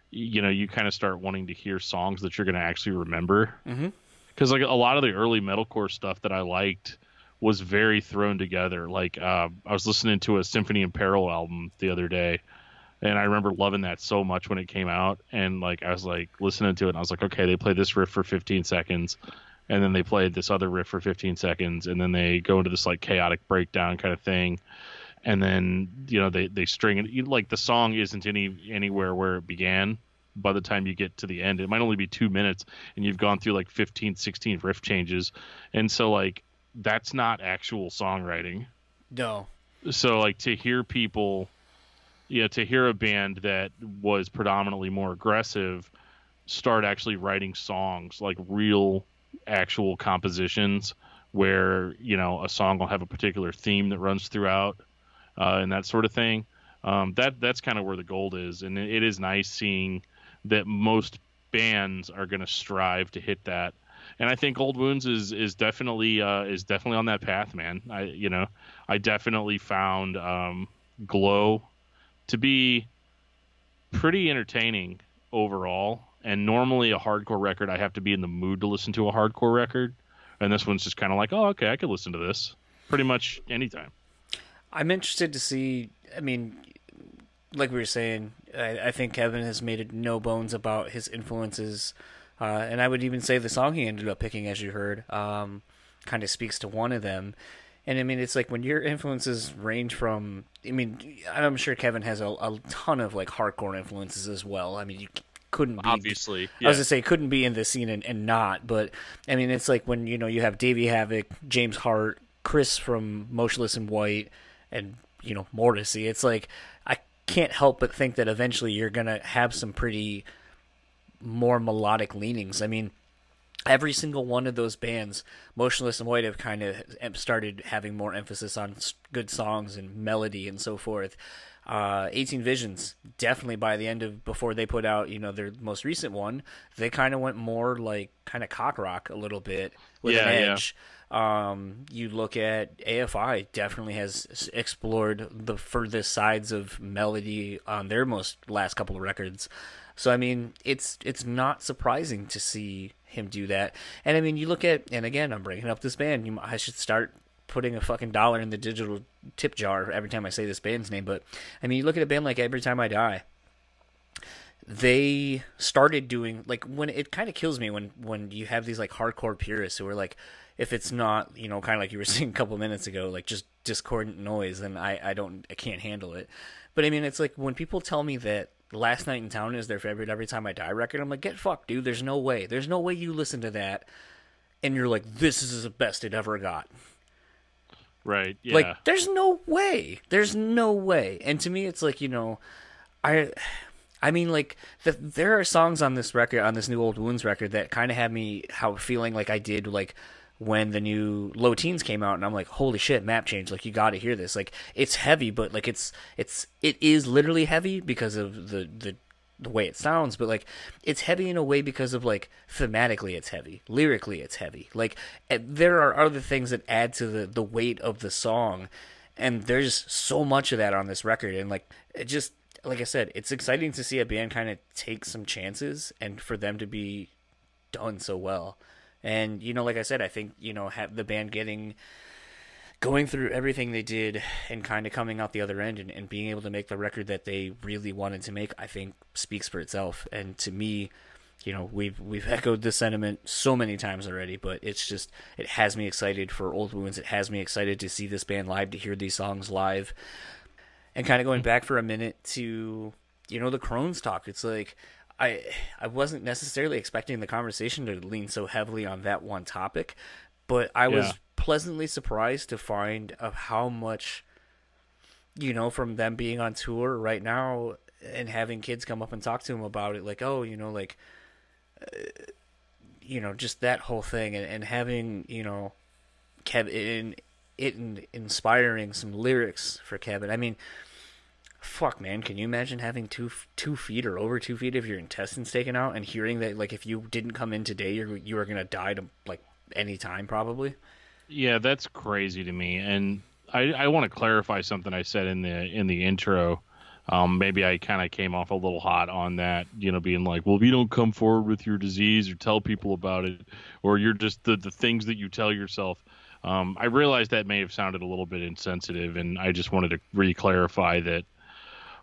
you know, you kind of start wanting to hear songs that you're going to actually remember. Because mm-hmm. like a lot of the early metalcore stuff that I liked was very thrown together. Like uh, I was listening to a Symphony in Peril album the other day and I remember loving that so much when it came out. And like I was like listening to it, and I was like, okay, they play this riff for 15 seconds, and then they played this other riff for 15 seconds, and then they go into this like chaotic breakdown kind of thing, and then you know they they string it like the song isn't any anywhere where it began. By the time you get to the end, it might only be two minutes, and you've gone through like 15, 16 riff changes, and so like that's not actual songwriting. No. So like to hear people you know, to hear a band that was predominantly more aggressive start actually writing songs like real actual compositions where you know a song will have a particular theme that runs throughout uh, and that sort of thing um, that that's kind of where the gold is and it is nice seeing that most bands are going to strive to hit that and I think Old Wounds is is definitely uh, is definitely on that path, man. I you know I definitely found um, Glow to be pretty entertaining overall. And normally a hardcore record, I have to be in the mood to listen to a hardcore record. And this one's just kind of like, oh, okay, I could listen to this pretty much anytime. I'm interested to see. I mean, like we were saying, I, I think Kevin has made no bones about his influences. Uh, and I would even say the song he ended up picking, as you heard, um, kind of speaks to one of them. And I mean, it's like when your influences range from. I mean, I'm sure Kevin has a, a ton of like hardcore influences as well. I mean, you couldn't be obviously. Yeah. I was gonna say couldn't be in the scene and, and not, but I mean, it's like when you know you have Davey Havok, James Hart, Chris from Motionless in White, and you know Morrissey. It's like I can't help but think that eventually you're gonna have some pretty more melodic leanings. I mean every single one of those bands, Motionless in White, have kind of started having more emphasis on good songs and melody and so forth. Uh, 18 Visions, definitely by the end of before they put out, you know, their most recent one, they kind of went more like kind of cock rock a little bit with yeah, an edge. Yeah. Um, you look at AFI, definitely has explored the furthest sides of melody on their most last couple of records. So I mean, it's it's not surprising to see him do that. And I mean, you look at, and again, I'm bringing up this band. You, I should start putting a fucking dollar in the digital tip jar every time I say this band's name. But I mean, you look at a band like Every Time I Die. They started doing like when it kind of kills me when when you have these like hardcore purists who are like, if it's not you know kind of like you were (laughs) saying a couple minutes ago, like just discordant noise, then I I don't I can't handle it. But I mean, it's like when people tell me that Last Night in Town is their favorite Every Time I Die record. I'm like, get fucked, dude. There's no way. There's no way you listen to that and you're like, this is the best it ever got. Right. Yeah. Like, there's no way. There's no way. And to me, it's like, you know, I. I mean, like the, there are songs on this record, on this new Old Wounds record, that kind of had me how feeling like I did like when the new Low Teens came out, and I'm like, holy shit, map change! Like you got to hear this. Like it's heavy, but like it's it's it is literally heavy because of the the the way it sounds, but like it's heavy in a way because of like thematically it's heavy, lyrically it's heavy. Like eh, there are other things that add to the the weight of the song, and there's so much of that on this record, and like it just like I said, it's exciting to see a band kind of take some chances and for them to be done so well. And you know, like I said, I think you know have the band getting going through everything they did and kind of coming out the other end and, and being able to make the record that they really wanted to make, I think speaks for itself. And to me, you know, we've we've echoed this sentiment so many times already, but it's just it has me excited for Old Wounds. It has me excited to see this band live, to hear these songs live, and kind of going mm-hmm. back for a minute to you know the Crohn's talk. It's like I I wasn't necessarily expecting the conversation to lean so heavily on that one topic, but I was pleasantly surprised to find of how much you know from them being on tour right now and having kids come up and talk to them about it like oh you know like uh, you know just that whole thing and, and having you know Kevin it in, inspiring some lyrics for Kevin. I mean fuck man can you imagine having two two feet or over two feet of your intestines taken out and hearing that like if you didn't come in today you're you are gonna die to like any time probably Yeah, that's crazy to me. And I, I want to clarify something I said in the in the intro. Um, maybe I kind of came off a little hot on that, you know, being like, well, if you don't come forward with your disease or tell people about it, or you're just the, the things that you tell yourself. Um, I realized that may have sounded a little bit insensitive, and I just wanted to re clarify that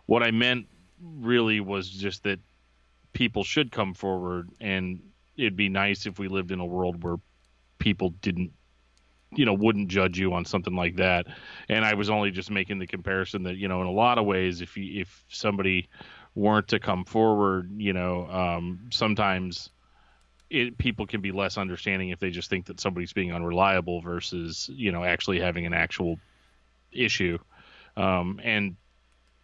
what I meant really was just that people should come forward, and it'd be nice if we lived in a world where people didn't you know wouldn't judge you on something like that. And i was only just making the comparison that you know in a lot of ways if you if somebody weren't to come forward you know um sometimes it people can be less understanding if they just think that somebody's being unreliable versus you know actually having an actual issue. Um and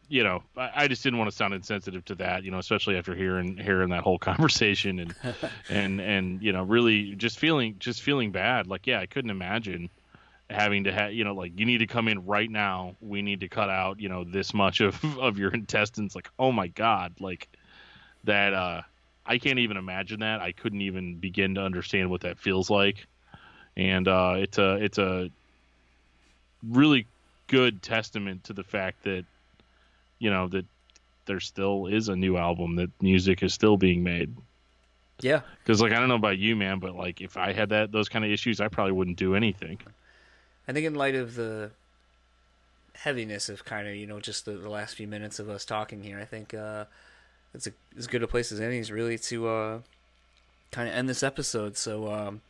you know, I, I just didn't want to sound insensitive to that, you know, especially after hearing hearing that whole (laughs) conversation and (laughs) and and you know, really just feeling just feeling bad. Like, yeah, I couldn't imagine having to have, you know, like you need to come in right now. We need to cut out, you know, this much of (laughs) of your intestines. Like, oh my god, like that. uh I can't even imagine that. I couldn't even begin to understand what that feels like. And uh, it's a it's a really good testament to the fact that you know that there still is a new album that music is still being made yeah because like i don't know about you man but like if i had that those kind of issues i probably wouldn't do anything I think in light of the heaviness of kind of you know just the, the last few minutes of us talking here, I think uh, it's a, as good a place as any is really to uh, kind of end this episode. So um,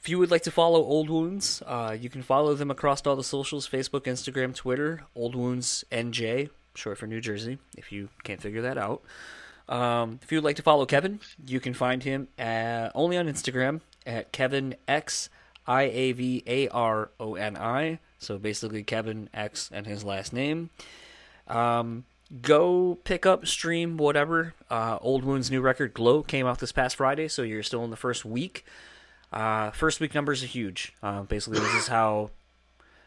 if you would like to follow Old Wounds, uh, you can follow them across all the socials: Facebook, Instagram, Twitter. Old Wounds NJ, short for New Jersey. If you can't figure that out. Um, if you would like to follow Kevin, you can find him at, only on Instagram at Kevin X I A V A R O N I. So basically, Kevin X and his last name. Um, go pick up, stream, whatever. Uh, Old Wound's new record, Glow, came out this past Friday, so you're still in the first week. Uh, first week numbers are huge. Uh, basically, this is how.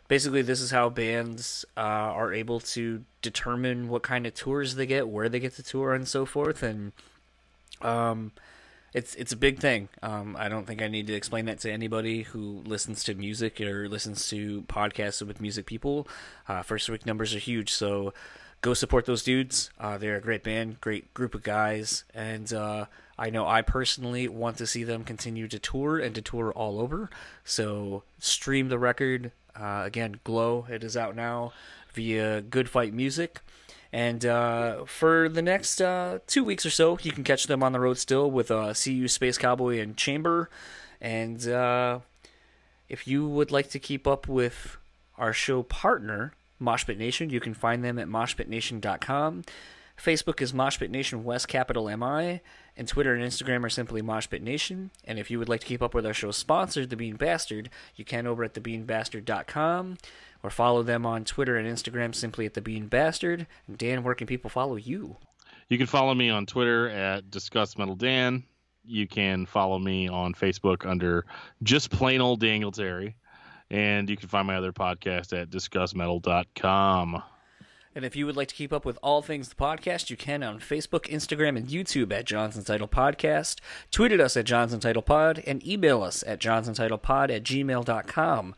Basically, this is how bands uh, are able to determine what kind of tours they get, where they get to tour, and so forth. And um, it's it's a big thing. Um, I don't think I need to explain that to anybody who listens to music or listens to podcasts with music people. Uh, first week numbers are huge, so go support those dudes. Uh, they're a great band, great group of guys, and uh, I know I personally want to see them continue to tour and to tour all over. So stream the record uh, again. Glow. It is out now via Good Fight Music. And uh, for the next uh, two weeks or so, you can catch them on the road still with uh, SeeYouSpaceCowboy and Chamber. And uh, if you would like to keep up with our show partner, Moshpit Nation, you can find them at moshpitnation.com. Facebook is Moshpit Nation West Capital MI, and Twitter and Instagram are simply Moshpit Nation. And if you would like to keep up with our show's sponsor, The Bean Bastard, you can over at thebeanbastard.com or follow them on Twitter and Instagram simply at The Bean Bastard. Dan, where can people follow you? you can follow me on twitter at discuss metal dan you can follow me on facebook under just plain old daniel terry and you can find my other podcast at discussmetal.com And if you would like to keep up with all things the podcast, you can on Facebook, Instagram, and YouTube at Johnson Title Podcast. Tweet at us at Johnson Title Pod and email us at johnsontitlepod at gmail.com.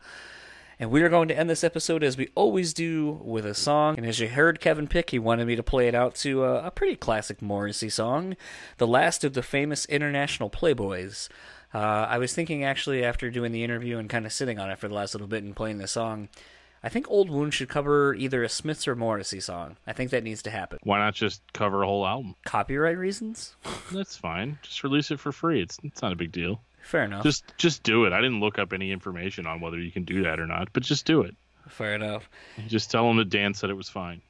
And we are going to end this episode as we always do with a song. And as you heard Kevin pick, he wanted me to play it out to a, a pretty classic Morrissey song, the last of the famous International Playboys. Uh, I was thinking actually after doing the interview and kind of sitting on it for the last little bit and playing the song, I think Old Wound should cover either a Smiths or Morrissey song. I think that needs to happen. Why not just cover a whole album? Copyright reasons? (laughs) That's fine. Just release it for free. It's it's not a big deal. Fair enough. Just just do it. I didn't look up any information on whether you can do that or not, but just do it. Fair enough. Just tell them that Dan said it was fine.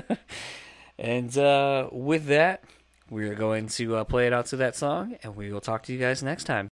(laughs) and uh, with that, we are going to uh, play it out to that song, and we will talk to you guys next time.